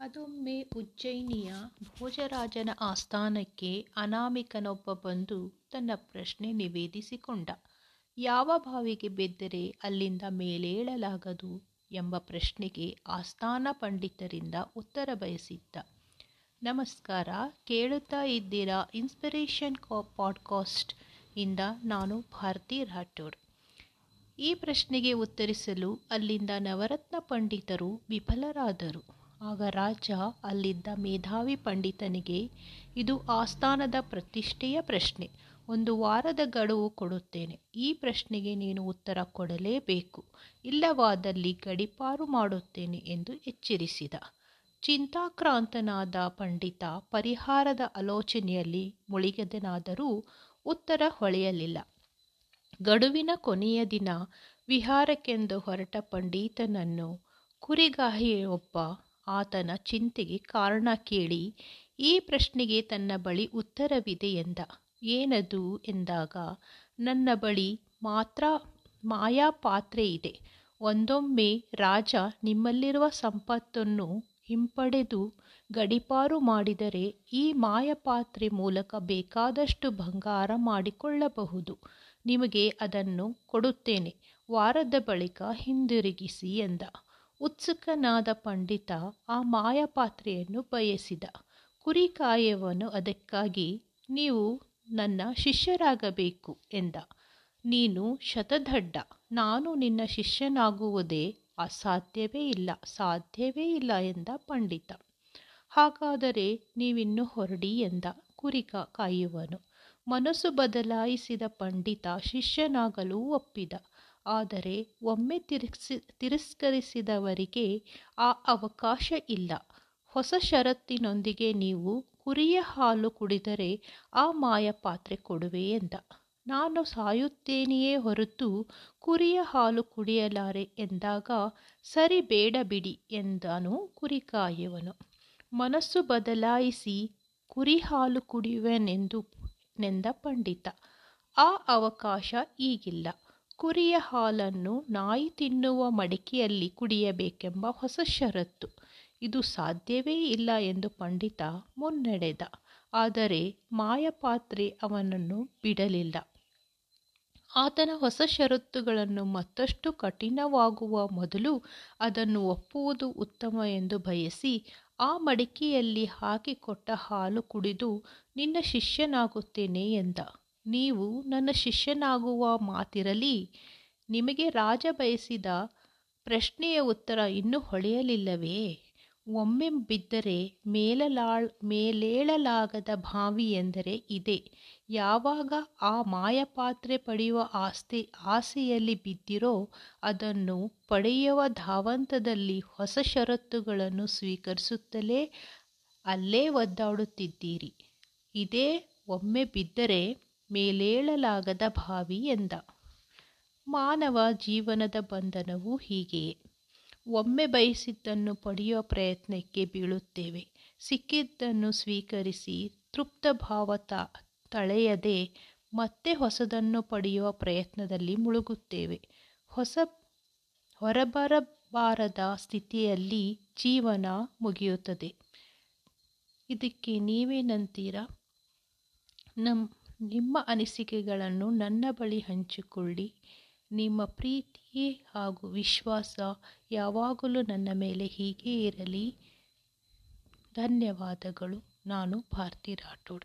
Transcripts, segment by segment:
ಅದೊಮ್ಮೆ ಉಜ್ಜಯಿನಿಯ ಭೋಜರಾಜನ ಆಸ್ಥಾನಕ್ಕೆ ಅನಾಮಿಕನೊಬ್ಬ ಬಂದು ತನ್ನ ಪ್ರಶ್ನೆ ನಿವೇದಿಸಿಕೊಂಡ. ಯಾವ ಬಾವಿಗೆ ಬಿದ್ದರೆ ಅಲ್ಲಿಂದ ಮೇಲೇಳಲಾಗದು ಎಂಬ ಪ್ರಶ್ನೆಗೆ ಆಸ್ಥಾನ ಪಂಡಿತರಿಂದ ಉತ್ತರ ಬಯಸಿದ್ದ. ನಮಸ್ಕಾರ, ಕೇಳುತ್ತಾ ಇದ್ದೀರಾ ಇನ್ಸ್ಪಿರೇಷನ್ ಕಾ ಪಾಡ್ಕಾಸ್ಟ್ ಇಂದ ನಾನು ಭಾರತಿ ರಾಠೋಡ್. ಈ ಪ್ರಶ್ನೆಗೆ ಉತ್ತರಿಸಲು ಅಲ್ಲಿಂದ ನವರತ್ನ ಪಂಡಿತರು ವಿಫಲರಾದರು. ಆಗ ರಾಜ ಅಲ್ಲಿದ್ದ ಮೇಧಾವಿ ಪಂಡಿತನಿಗೆ, ಇದು ಆಸ್ಥಾನದ ಪ್ರತಿಷ್ಠೆಯ ಪ್ರಶ್ನೆ. ಒಂದು ವಾರದ ಗಡುವು ಕೊಡುತ್ತೇನೆ. ಈ ಪ್ರಶ್ನೆಗೆ ನೀನು ಉತ್ತರ ಕೊಡಲೇಬೇಕು. ಇಲ್ಲವಾದಲ್ಲಿ ಗಡೀಪಾರು ಮಾಡುತ್ತೇನೆ ಎಂದು ಎಚ್ಚರಿಸಿದ. ಚಿಂತಾಕ್ರಾಂತನಾದ ಪಂಡಿತ ಪರಿಹಾರದ ಆಲೋಚನೆಯಲ್ಲಿ ಮುಳುಗದನಾದರೂ ಉತ್ತರ ಹೊಳೆಯಲಿಲ್ಲ. ಗಡುವಿನ ಕೊನೆಯ ದಿನ ವಿಹಾರಕ್ಕೆಂದು ಹೊರಟ ಪಂಡಿತನನ್ನು ಕುರಿಗಾಹಿಯೊಬ್ಬ ಆತನ ಚಿಂತೆಗೆ ಕಾರಣ ಕೇಳಿ, ಈ ಪ್ರಶ್ನೆಗೆ ತನ್ನ ಬಳಿ ಉತ್ತರವಿದೆ ಎಂದ. ಏನದು ಎಂದಾಗ, ನನ್ನ ಬಳಿ ಮಾತ್ರ ಮಾಯಾ ಪಾತ್ರೆ ಮಾಯಾಪಾತ್ರೆಯಿದೆ. ಒಂದೊಮ್ಮೆ ರಾಜ ನಿಮ್ಮಲ್ಲಿರುವ ಸಂಪತ್ತನ್ನು ಹಿಂಪಡೆದು ಗಡಿಪಾರು ಮಾಡಿದರೆ ಈ ಮಾಯಪಾತ್ರೆ ಮೂಲಕ ಬೇಕಾದಷ್ಟು ಬಂಗಾರ ಮಾಡಿಕೊಳ್ಳಬಹುದು. ನಿಮಗೆ ಅದನ್ನು ಕೊಡುತ್ತೇನೆ. ವಾರದ ಬಳಿಕ ಹಿಂದಿರುಗಿಸಿ ಎಂದ. ಉತ್ಸುಕನಾದ ಪಂಡಿತ ಆ ಮಾಯಪಾತ್ರೆಯನ್ನು ಬಯಸಿದ. ಕುರಿ ಕುರಿಕಾಯುವವನು ಅದಕ್ಕಾಗಿ, ನೀವು ನನ್ನ ಶಿಷ್ಯರಾಗಬೇಕು ಎಂದ. ನೀನು ಶತದಡ್ಡ ನಾನು ನಿನ್ನ ಶಿಷ್ಯನಾಗುವುದೇ ಅಸಾಧ್ಯವೇ ಇಲ್ಲ, ಸಾಧ್ಯವೇ ಇಲ್ಲ ಎಂದ ಪಂಡಿತ. ಹಾಗಾದರೆ ನೀವಿನ್ನು ಹೊರಡಿ ಎಂದ ಕುರಿ ಕಾಯುವನು ಮನಸ್ಸು ಬದಲಾಯಿಸಿದ ಪಂಡಿತ ಶಿಷ್ಯನಾಗಲು ಒಪ್ಪಿದ. ಆದರೆ ಒಮ್ಮೆ ತಿರಸ್ಕರಿಸಿದವರಿಗೆ ಆ ಅವಕಾಶ ಇಲ್ಲ. ಹೊಸ ಷರತ್ತಿನೊಂದಿಗೆ ನೀವು ಕುರಿಯ ಹಾಲು ಕುಡಿದರೆ ಆ ಮಾಯ ಪಾತ್ರೆ ಕೊಡುವೆ ಎಂದ. ನಾನು ಸಾಯುತ್ತೇನೆಯೇ ಹೊರತು ಕುರಿಯ ಹಾಲು ಕುಡಿಯಲಾರೆ ಎಂದಾಗ ಸರಿ ಬೇಡ ಬಿಡಿ ಎಂದನು ಕುರಿಕಾಯವನು ಮನಸ್ಸು ಬದಲಾಯಿಸಿ ಕುರಿ ಹಾಲು ಕುಡಿಯುವೆನೆಂದ ಪಂಡಿತ. ಆ ಅವಕಾಶ ಈಗಿಲ್ಲ. ಕುರಿಯ ಹಾಲನ್ನು ನಾಯಿ ತಿನ್ನುವ ಮಡಿಕೆಯಲ್ಲಿ ಕುಡಿಯಬೇಕೆಂಬ ಹೊಸ ಷರತ್ತು. ಇದು ಸಾಧ್ಯವೇ ಇಲ್ಲ ಎಂದು ಪಂಡಿತ ಮುನ್ನಡೆದ. ಆದರೆ ಮಾಯಪಾತ್ರೆ ಅವನನ್ನು ಬಿಡಲಿಲ್ಲ. ಆತನ ಹೊಸ ಷರತ್ತುಗಳನ್ನು ಮತ್ತಷ್ಟು ಕಠಿಣವಾಗುವ ಮೊದಲು ಅದನ್ನು ಒಪ್ಪುವುದು ಉತ್ತಮ ಎಂದು ಬಯಸಿ, ಆ ಮಡಿಕೆಯಲ್ಲಿ ಹಾಕಿಕೊಟ್ಟ ಹಾಲು ಕುಡಿದು ನಿನ್ನ ಶಿಷ್ಯನಾಗುತ್ತೇನೆ ಎಂದ. ನೀವು ನನ್ನ ಶಿಷ್ಯನಾಗುವ ಮಾತಿರಲಿ. ನಿಮಗೆ ರಾಜ ಬಯಸಿದ ಪ್ರಶ್ನೆಯ ಉತ್ತರ ಇನ್ನೂ ಹೊಳೆಯಲಿಲ್ಲವೇ? ಒಮ್ಮೆ ಬಿದ್ದರೆ ಮೇಲೇಳಲಾಗದ ಬಾವಿ ಎಂದರೆ ಇದೆ ಯಾವಾಗ ಆ ಮಾಯಪಾತ್ರೆ ಪಡೆಯುವ ಆಸ್ತಿ, ಆಸೆಯಲ್ಲಿ ಬಿದ್ದಿರೋ ಅದನ್ನು ಪಡೆಯುವ ಧಾವಂತದಲ್ಲಿ ಹೊಸ ಷರತ್ತುಗಳನ್ನು ಸ್ವೀಕರಿಸುತ್ತಲೇ ಅಲ್ಲೇ ಒದ್ದಾಡುತ್ತಿದ್ದೀರಿ. ಇದೇ ಒಮ್ಮೆ ಬಿದ್ದರೆ ಮೇಲೇಳಲಾಗದ ಭಾವಿ ಎಂದ. ಮಾನವ ಜೀವನದ ಬಂಧನವು ಹೀಗೆಯೇ. ಒಮ್ಮೆ ಬಯಸಿದ್ದನ್ನು ಪಡೆಯುವ ಪ್ರಯತ್ನಕ್ಕೆ ಬೀಳುತ್ತೇವೆ. ಸಿಕ್ಕಿದ್ದನ್ನು ಸ್ವೀಕರಿಸಿ ತೃಪ್ತ ತೃಪ್ತಭಾವ ತಳೆಯದೆ ಮತ್ತೆ ಹೊಸದನ್ನು ಪಡೆಯುವ ಪ್ರಯತ್ನದಲ್ಲಿ ಮುಳುಗುತ್ತೇವೆ. ಹೊಸ, ಹೊರಬರಬಾರದ ಸ್ಥಿತಿಯಲ್ಲಿ ಜೀವನ ಮುಗಿಯುತ್ತದೆ. ಇದಕ್ಕೆ ನೀವೇನಂತೀರಾ? ನಿಮ್ಮ ಅನಿಸಿಕೆಗಳನ್ನು ನನ್ನ ಬಳಿ ಹಂಚಿಕೊಳ್ಳಿ. ನಿಮ್ಮ ಪ್ರೀತಿ ಹಾಗೂ ವಿಶ್ವಾಸ ಯಾವಾಗಲೂ ನನ್ನ ಮೇಲೆ ಹೀಗೆ ಇರಲಿ. ಧನ್ಯವಾದಗಳು. ನಾನು ಭಾರತಿ ರಾಠೋಡ್.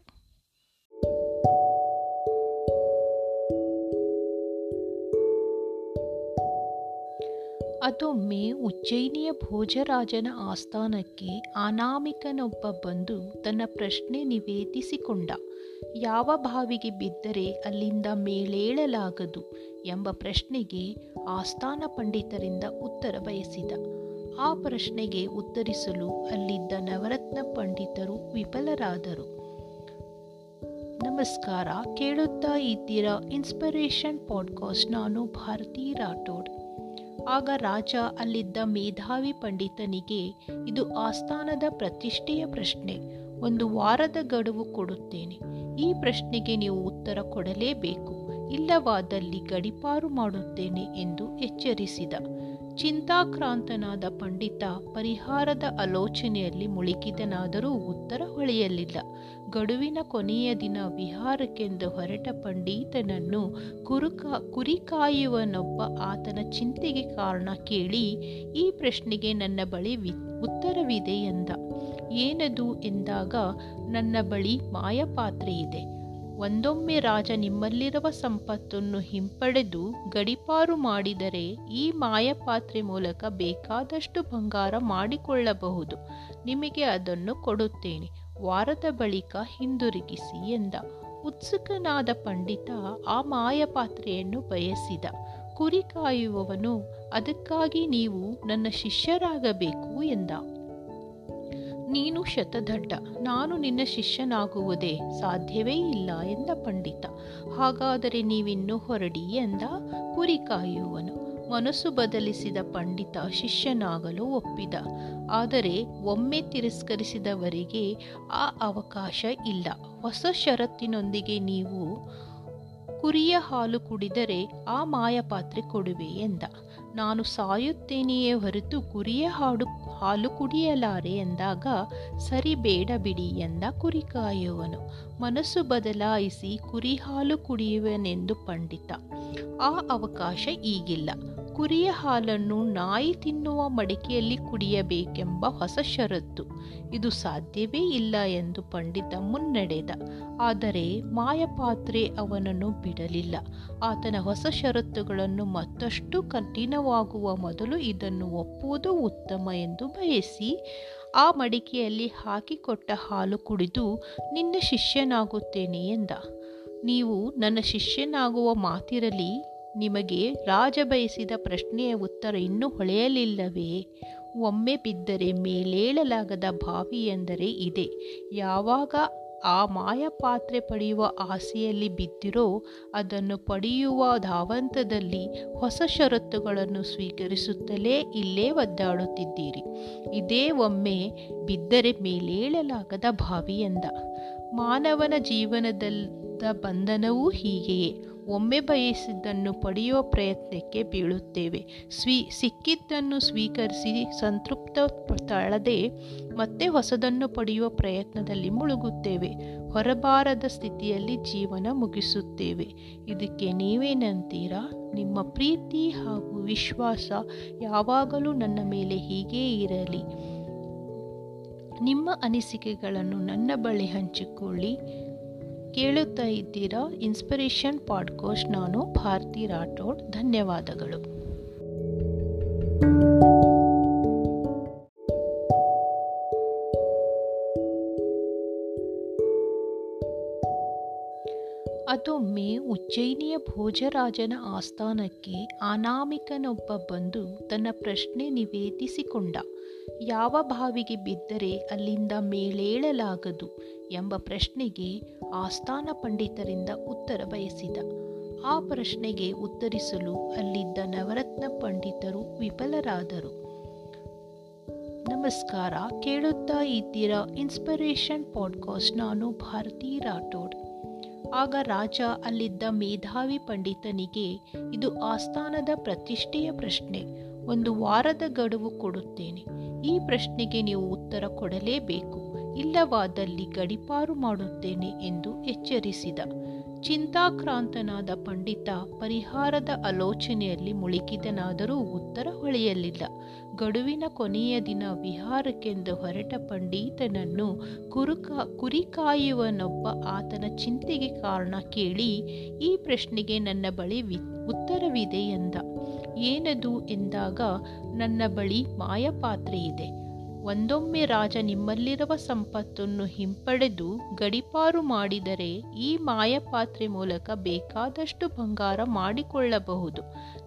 ಅದೊಮ್ಮೆ ಉಜ್ಜಯಿನಿಯ ಭೋಜರಾಜನ ಆಸ್ಥಾನಕ್ಕೆ ಅನಾಮಿಕನೊಬ್ಬ ಬಂದು ತನ್ನ ಪ್ರಶ್ನೆ ನಿವೇದಿಸಿಕೊಂಡ. ಯಾವ ಬಾವಿಗೆ ಬಿದ್ದರೆ ಅಲ್ಲಿಂದ ಮೇಲೇಳಲಾಗದು ಎಂಬ ಪ್ರಶ್ನೆಗೆ ಆಸ್ಥಾನ ಪಂಡಿತರಿಂದ ಉತ್ತರ ಬಯಸಿದ. ಆ ಪ್ರಶ್ನೆಗೆ ಉತ್ತರಿಸಲು ಅಲ್ಲಿದ್ದ ನವರತ್ನ ಪಂಡಿತರು ವಿಫಲರಾದರು. ನಮಸ್ಕಾರ, ಕೇಳುತ್ತಾ ಇದ್ದೀರಾ ಇನ್ಸ್ಪಿರೇಷನ್ ಪಾಡ್ಕಾಸ್ಟ್ ನಾನು ಭಾರತಿ ರಾಠೋಡ್. ಆಗ ರಾಜ ಅಲ್ಲಿದ್ದ ಮೇಧಾವಿ ಪಂಡಿತನಿಗೆ ಇದು ಆಸ್ಥಾನದ ಪ್ರತಿಷ್ಠೆಯ ಪ್ರಶ್ನೆ. ಒಂದು ವಾರದ ಗಡುವು ಕೊಡುತ್ತೇನೆ. ಈ ಪ್ರಶ್ನೆಗೆ ನೀವು ಉತ್ತರ ಕೊಡಲೇಬೇಕು. ಇಲ್ಲವಾದಲ್ಲಿ ಗಡೀಪಾರು ಮಾಡುತ್ತೇನೆ ಎಂದು ಎಚ್ಚರಿಸಿದ. ಚಿಂತಾಕ್ರಾಂತನಾದ ಪಂಡಿತ ಪರಿಹಾರದ ಆಲೋಚನೆಯಲ್ಲಿ ಮುಳುಗಿದನಾದರೂ ಉತ್ತರ ಹೊಳೆಯಲಿಲ್ಲ. ಗಡುವಿನ ಕೊನೆಯ ದಿನ ವಿಹಾರಕ್ಕೆಂದು ಹೊರಟ ಪಂಡಿತನನ್ನು ಕುರುಕ ಕುರಿಕಾಯುವನೊಬ್ಬ ಆತನ ಚಿಂತೆಗೆ ಕಾರಣ ಕೇಳಿ ಈ ಪ್ರಶ್ನೆಗೆ ನನ್ನ ಬಳಿ ವಿ ಉತ್ತರವಿದೆ ಎಂದ. ಏನದು? ಎಂದಾಗ, ನನ್ನ ಬಳಿ ಮಾಯಪಾತ್ರೆ ಇದೆ. ಒಂದೊಮ್ಮೆ ರಾಜ ನಿಮ್ಮಲ್ಲಿರುವ ಸಂಪತ್ತನ್ನು ಹಿಂಪಡೆದು ಗಡಿಪಾರು ಮಾಡಿದರೆ ಈ ಮಾಯಪಾತ್ರೆ ಮೂಲಕ ಬೇಕಾದಷ್ಟು ಬಂಗಾರ ಮಾಡಿಕೊಳ್ಳಬಹುದು. ನಿಮಗೆ ಅದನ್ನು ಕೊಡುತ್ತೇನೆ. ವಾರದ ಬಳಿಕ ಹಿಂದಿರುಗಿಸಿ ಎಂದ. ಉತ್ಸುಕನಾದ ಪಂಡಿತ ಆ ಮಾಯಪಾತ್ರೆಯನ್ನು ಬಯಸಿದ. ಕುರಿ ಕಾಯುವವನು, ಅದಕ್ಕಾಗಿ ನೀವು ನನ್ನ ಶಿಷ್ಯರಾಗಬೇಕು ಎಂದ. ನೀನು ಶತದಡ್ಡ, ನಾನು ನಿನ್ನ ಶಿಷ್ಯನಾಗುವುದೇ ಸಾಧ್ಯವೇ ಇಲ್ಲ ಎಂದ ಪಂಡಿತ. ಹಾಗಾದರೆ ನೀವಿನ್ನೂ ಹೊರಡಿ ಎಂದ ಕುರಿ ಕಾಯುವನು. ಮನಸ್ಸು ಬದಲಿಸಿದ ಪಂಡಿತ ಶಿಷ್ಯನಾಗಲು ಒಪ್ಪಿದ. ಆದರೆ ಒಮ್ಮೆ ತಿರಸ್ಕರಿಸಿದವರಿಗೆ ಆ ಅವಕಾಶ ಇಲ್ಲ. ಹೊಸ ಷರತ್ತಿನೊಂದಿಗೆ ನೀವು ಕುರಿಯ ಹಾಲು ಕುಡಿದರೆ ಆ ಮಾಯಪಾತ್ರೆ ಕೊಡುವೆ ಎಂದ. ನಾನು ಸಾಯುತ್ತೇನೆಯೇ ಹೊರತು ಕುರಿಯ ಹಾಡು, ಹಾಲು ಕುಡಿಯಲಾರೆ ಎಂದಾಗ ಸರಿ ಬೇಡ ಬಿಡಿ ಎಂದ ಕುರಿ ಕಾಯುವನು ಮನಸ್ಸು ಬದಲಾಯಿಸಿ ಕುರಿ ಹಾಲು ಕುಡಿಯುವನೆಂದು ಪಂಡಿತ. ಆ ಅವಕಾಶ ಈಗಿಲ್ಲ. ಕುರಿಯ ಹಾಲನ್ನು ನಾಯಿ ತಿನ್ನುವ ಮಡಿಕೆಯಲ್ಲಿ ಕುಡಿಯಬೇಕೆಂಬ ಹೊಸ ಷರತ್ತು. ಇದು ಸಾಧ್ಯವೇ ಇಲ್ಲ ಎಂದು ಪಂಡಿತ ಮುನ್ನಡೆದ. ಆದರೆ ಮಾಯಪಾತ್ರೆ ಅವನನ್ನು ಬಿಡಲಿಲ್ಲ. ಆತನ ಹೊಸ ಷರತ್ತುಗಳನ್ನು ಮತ್ತಷ್ಟು ಕಠಿಣವಾಗುವ ಮೊದಲು ಇದನ್ನು ಒಪ್ಪುವುದು ಉತ್ತಮ ಎಂದು ಬಯಸಿ, ಆ ಮಡಿಕೆಯಲ್ಲಿ ಹಾಕಿಕೊಟ್ಟ ಹಾಲು ಕುಡಿದು, ನಿನ್ನ ಶಿಷ್ಯನಾಗುತ್ತೇನೆ ಎಂದ. ನೀವು ನನ್ನ ಶಿಷ್ಯನಾಗುವ ಮಾತಿರಲಿ? ನಿಮಗೆ ರಾಜ ಬಯಸಿದ ಪ್ರಶ್ನೆಯ ಉತ್ತರ ಇನ್ನೂ ಹೊಳೆಯಲಿಲ್ಲವೇ? ಒಮ್ಮೆ ಬಿದ್ದರೆ ಮೇಲೇಳಲಾಗದ ಬಾವಿ ಎಂದರೆ ಇದೆ. ಯಾವಾಗ ಆ ಮಾಯಪಾತ್ರೆ ಪಡೆಯುವ ಆಸೆಯಲ್ಲಿ ಬಿದ್ದಿರೋ, ಅದನ್ನು ಪಡೆಯುವ ಧಾವಂತದಲ್ಲಿ ಹೊಸ ಷರತ್ತುಗಳನ್ನು ಸ್ವೀಕರಿಸುತ್ತಲೇ ಇಲ್ಲೇ ಒದ್ದಾಡುತ್ತಿದ್ದೀರಿ. ಇದೇ ಒಮ್ಮೆ ಬಿದ್ದರೆ ಮೇಲೇಳಲಾಗದ ಬಾವಿ ಎಂದ. ಮಾನವನ ಜೀವನದ ಬಂಧನವೂ ಹೀಗೆಯೇ. ಒಮ್ಮೆ ಬಯಸಿದ್ದನ್ನು ಪಡೆಯುವ ಪ್ರಯತ್ನಕ್ಕೆ ಬೀಳುತ್ತೇವೆ. ಸ್ವೀ, ಸಿಕ್ಕಿದ್ದನ್ನು ಸ್ವೀಕರಿಸಿ ಸಂತೃಪ್ತ ತಾಳದೆ ಮತ್ತೆ ಹೊಸದನ್ನು ಪಡೆಯುವ ಪ್ರಯತ್ನದಲ್ಲಿ ಮುಳುಗುತ್ತೇವೆ. ಹೊರಬಾರದ ಸ್ಥಿತಿಯಲ್ಲಿ ಜೀವನ ಮುಗಿಸುತ್ತೇವೆ. ಇದಕ್ಕೆ ನೀವೇನಂತೀರಾ ನಿಮ್ಮ ಪ್ರೀತಿ ಹಾಗೂ ವಿಶ್ವಾಸ ಯಾವಾಗಲೂ ನನ್ನ ಮೇಲೆ ಹೀಗೇ ಇರಲಿ. ನಿಮ್ಮ ಅನಿಸಿಕೆಗಳನ್ನು ನನ್ನ ಬಳಿ ಹಂಚಿಕೊಳ್ಳಿ. ಕೇಳುತ್ತಾ ಇದ್ದೀರಾ? ಇನ್ಸ್ಪಿರೇಷನ್ ಪಾಡ್ಕೋಸ್ಟ್ ನಾನು ಭಾರತಿ ರಾಠೋಡ್. ಧನ್ಯವಾದಗಳು. ಅದೊಮ್ಮೆ ಉಜ್ಜಯಿನಿಯ ಭೋಜರಾಜನ ಆಸ್ಥಾನಕ್ಕೆ ಅನಾಮಿಕನೊಬ್ಬ ಬಂದು ತನ್ನ ಪ್ರಶ್ನೆ ನಿವೇದಿಸಿಕೊಂಡ. ಯಾವ ಬಾವಿಗೆ ಬಿದ್ದರೆ ಅಲ್ಲಿಂದ ಮೇಲೇಳಲಾಗದು ಎಂಬ ಪ್ರಶ್ನೆಗೆ ಆಸ್ಥಾನ ಪಂಡಿತರಿಂದ ಉತ್ತರ ಬಯಸಿದ. ಆ ಪ್ರಶ್ನೆಗೆ ಉತ್ತರಿಸಲು ಅಲ್ಲಿದ್ದ ನವರತ್ನ ಪಂಡಿತರು ವಿಫಲರಾದರು. ನಮಸ್ಕಾರ, ಕೇಳುತ್ತಾ ಇದ್ದೀರಾ ಇನ್ಸ್ಪಿರೇಷನ್ ಪಾಡ್ಕಾಸ್ಟ್ ನಾನು ಭಾರತಿ ರಾಠೋಡ್. ಆಗ ರಾಜ ಅಲ್ಲಿದ್ದ ಮೇಧಾವಿ ಪಂಡಿತನಿಗೆ, ಇದು ಆಸ್ಥಾನದ ಪ್ರತಿಷ್ಠೆಯ ಪ್ರಶ್ನೆ, ಒಂದು ವಾರದ ಗಡುವು ಕೊಡುತ್ತೇನೆ. ಈ ಪ್ರಶ್ನೆಗೆ ನೀವು ಉತ್ತರ ಕೊಡಲೇಬೇಕು. ಇಲ್ಲವಾದಲ್ಲಿ ಗಡಿಪಾರು ಮಾಡುತ್ತೇನೆ ಎಂದು ಎಚ್ಚರಿಸಿದ. ಚಿಂತಾಕ್ರಾಂತನಾದ ಪಂಡಿತ ಪರಿಹಾರದ ಆಲೋಚನೆಯಲ್ಲಿ ಮುಳುಗಿದನಾದರೂ ಉತ್ತರ ಹೊಳೆಯಲಿಲ್ಲ. ಗಡುವಿನ ಕೊನೆಯ ದಿನ ವಿಹಾರಕ್ಕೆಂದು ಹೊರಟ ಪಂಡಿತನನ್ನು ಕುರುಕ ಕುರಿಕಾಯುವನೊಬ್ಬ ಆತನ ಚಿಂತೆಗೆ ಕಾರಣ ಕೇಳಿ ಈ ಪ್ರಶ್ನೆಗೆ ನನ್ನ ಬಳಿ ವಿ ಉತ್ತರವಿದೆ ಎಂದ. ಏನದು? ಎಂದಾಗ, ನನ್ನ ಬಳಿ ಮಾಯಪಾತ್ರೆ ಇದೆ. ಒಂದೊಮ್ಮೆ ರಾಜ ನಿಮ್ಮಲ್ಲಿರುವ ಸಂಪತ್ತನ್ನು ಹಿಂಪಡೆದು ಗಡಿಪಾರು ಮಾಡಿದರೆ ಈ ಮಾಯಪಾತ್ರೆ ಮೂಲಕ ಬೇಕಾದಷ್ಟು ಬಂಗಾರ ಮಾಡಿಕೊಳ್ಳಬಹುದು.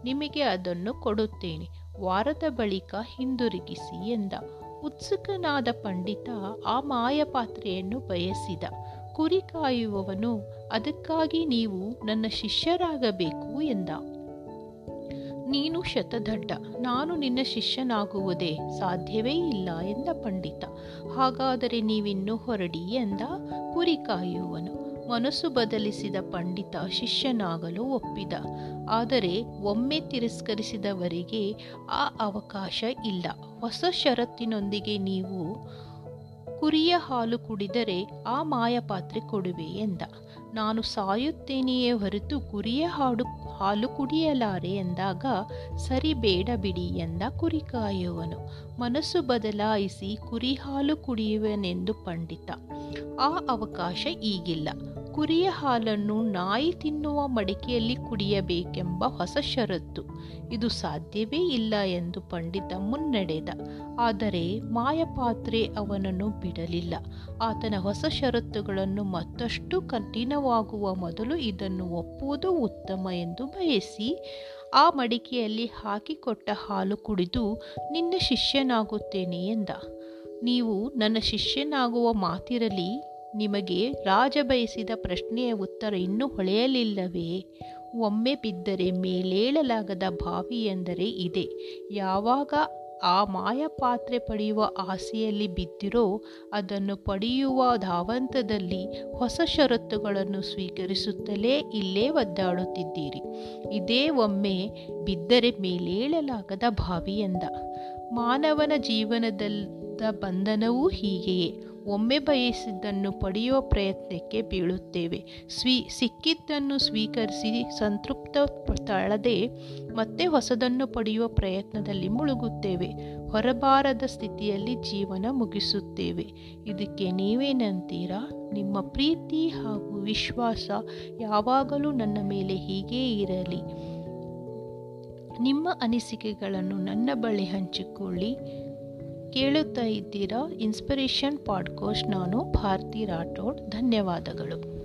ನಿಮಗೆ ಅದನ್ನು ಕೊಡುತ್ತೇನೆ. ವಾರದ ಬಳಿಕ ಹಿಂದಿರುಗಿಸಿ ಎಂದ. ಉತ್ಸುಕನಾದ ಪಂಡಿತ ಆ ಮಾಯಪಾತ್ರೆಯನ್ನು ಬಯಸಿದ. ಕುರಿ ಕಾಯುವವನು, ಅದಕ್ಕಾಗಿ ನೀವು ನನ್ನ ಶಿಷ್ಯರಾಗಬೇಕು ಎಂದ. ನೀನು ಶತದಡ್ಡ, ನಾನು ನಿನ್ನ ಶಿಷ್ಯನಾಗುವುದೇ ಸಾಧ್ಯವೇ ಇಲ್ಲ ಎಂದ ಪಂಡಿತ. ಹಾಗಾದರೆ ನೀವಿನ್ನು ಹೊರಡಿ ಎಂದ ಕುರಿ ಕಾಯುವನು. ಮನಸ್ಸು ಬದಲಿಸಿದ ಪಂಡಿತ ಶಿಷ್ಯನಾಗಲು ಒಪ್ಪಿದ. ಆದರೆ ಒಮ್ಮೆ ತಿರಸ್ಕರಿಸಿದವರಿಗೆ ಆ ಅವಕಾಶ ಇಲ್ಲ. ಹೊಸ ಷರತ್ತಿನೊಂದಿಗೆ ನೀವು ಕುರಿಯ ಹಾಲು ಕುಡಿದರೆ ಆ ಮಾಯಪಾತ್ರೆ ಕೊಡುವೆ ಎಂದ. ನಾನು ಸಾಯುತ್ತೇನೆಯೇ ಹೊರತು ಕುರಿಯ ಹಾಡು ಹಾಲು ಕುಡಿಯಲಾರೆ ಎಂದಾಗ, ಸರಿ ಬೇಡ ಬಿಡಿ ಎಂದ ಕುರಿ ಕಾಯುವನು ಮನಸ್ಸು ಬದಲಾಯಿಸಿ ಕುರಿ ಹಾಲು ಕುಡಿಯುವನೆಂದು ಪಂಡಿತ. ಆ ಅವಕಾಶ ಈಗಿಲ್ಲ. ಕುರಿಯ ಹಾಲನ್ನು ನಾಯಿ ತಿನ್ನುವ ಮಡಿಕೆಯಲ್ಲಿ ಕುಡಿಯಬೇಕೆಂಬ ಹೊಸ ಷರತ್ತು. ಇದು ಸಾಧ್ಯವೇ ಇಲ್ಲ ಎಂದು ಪಂಡಿತ ಮುನ್ನಡೆದ. ಆದರೆ ಮಾಯಪಾತ್ರೆ ಅವನನ್ನು ಬಿಡಲಿಲ್ಲ. ಆತನ ಹೊಸ ಷರತ್ತುಗಳನ್ನು ಮತ್ತಷ್ಟು ಕಠಿಣವಾಗುವ ಮೊದಲು ಇದನ್ನು ಒಪ್ಪುವುದು ಉತ್ತಮ ಎಂದು ಬಯಸಿ, ಆ ಮಡಿಕೆಯಲ್ಲಿ ಹಾಕಿಕೊಟ್ಟ ಹಾಲು ಕುಡಿದು, ನಿನ್ನ ಶಿಷ್ಯನಾಗುತ್ತೇನೆ ಎಂದ. ನೀವು ನನ್ನ ಶಿಷ್ಯನಾಗುವ ಮಾತಿರಲಿ? ನಿಮಗೆ ರಾಜ ಬಯಸಿದ ಪ್ರಶ್ನೆಯ ಉತ್ತರ ಇನ್ನೂ ಹೊಳೆಯಲಿಲ್ಲವೇ? ಒಮ್ಮೆ ಬಿದ್ದರೆ ಮೇಲೇಳಲಾಗದ ಬಾವಿ ಎಂದರೆ ಇದೆ. ಯಾವಾಗ ಆ ಮಾಯ ಪಾತ್ರೆ ಪಡೆಯುವ ಆಸೆಯಲ್ಲಿ ಬಿದ್ದಿರೋ, ಅದನ್ನು ಪಡೆಯುವ ಧಾವಂತದಲ್ಲಿ ಹೊಸ ಷರತ್ತುಗಳನ್ನು ಸ್ವೀಕರಿಸುತ್ತಲೇ ಇಲ್ಲೇ ಒದ್ದಾಡುತ್ತಿದ್ದೀರಿ. ಇದೇ ಒಮ್ಮೆ ಬಿದ್ದರೆ ಮೇಲೇಳಲಾಗದ ಬಾವಿ ಎಂದ. ಮಾನವನ ಜೀವನದ ಬಂಧನವೂ ಹೀಗೆಯೇ. ಒಮ್ಮೆ ಬಯಸಿದ್ದನ್ನು ಪಡೆಯುವ ಪ್ರಯತ್ನಕ್ಕೆ ಬೀಳುತ್ತೇವೆ. ಸ್ವೀ, ಸಿಕ್ಕಿದ್ದನ್ನು ಸ್ವೀಕರಿಸಿ ಸಂತೃಪ್ತ ತಾಳದೆ ಮತ್ತೆ ಹೊಸದನ್ನು ಪಡೆಯುವ ಪ್ರಯತ್ನದಲ್ಲಿ ಮುಳುಗುತ್ತೇವೆ. ಹೊರಬಾರದ ಸ್ಥಿತಿಯಲ್ಲಿ ಜೀವನ ಮುಗಿಸುತ್ತೇವೆ. ಇದಕ್ಕೆ ನೀವೇನಂತೀರಾ ನಿಮ್ಮ ಪ್ರೀತಿ ಹಾಗೂ ವಿಶ್ವಾಸ ಯಾವಾಗಲೂ ನನ್ನ ಮೇಲೆ ಹೀಗೇ ಇರಲಿ. ನಿಮ್ಮ ಅನಿಸಿಕೆಗಳನ್ನು ನನ್ನ ಬಳಿ ಹಂಚಿಕೊಳ್ಳಿ. ಕೇಳುತ್ತಾ ಇದ್ದೀರಾ? ಇನ್ಸ್ಪಿರೇಷನ್ ಪಾಡ್ಕೋಸ್ಟ್ ನಾನು ಭಾರತಿ ರಾಠೋಡ್. ಧನ್ಯವಾದಗಳು.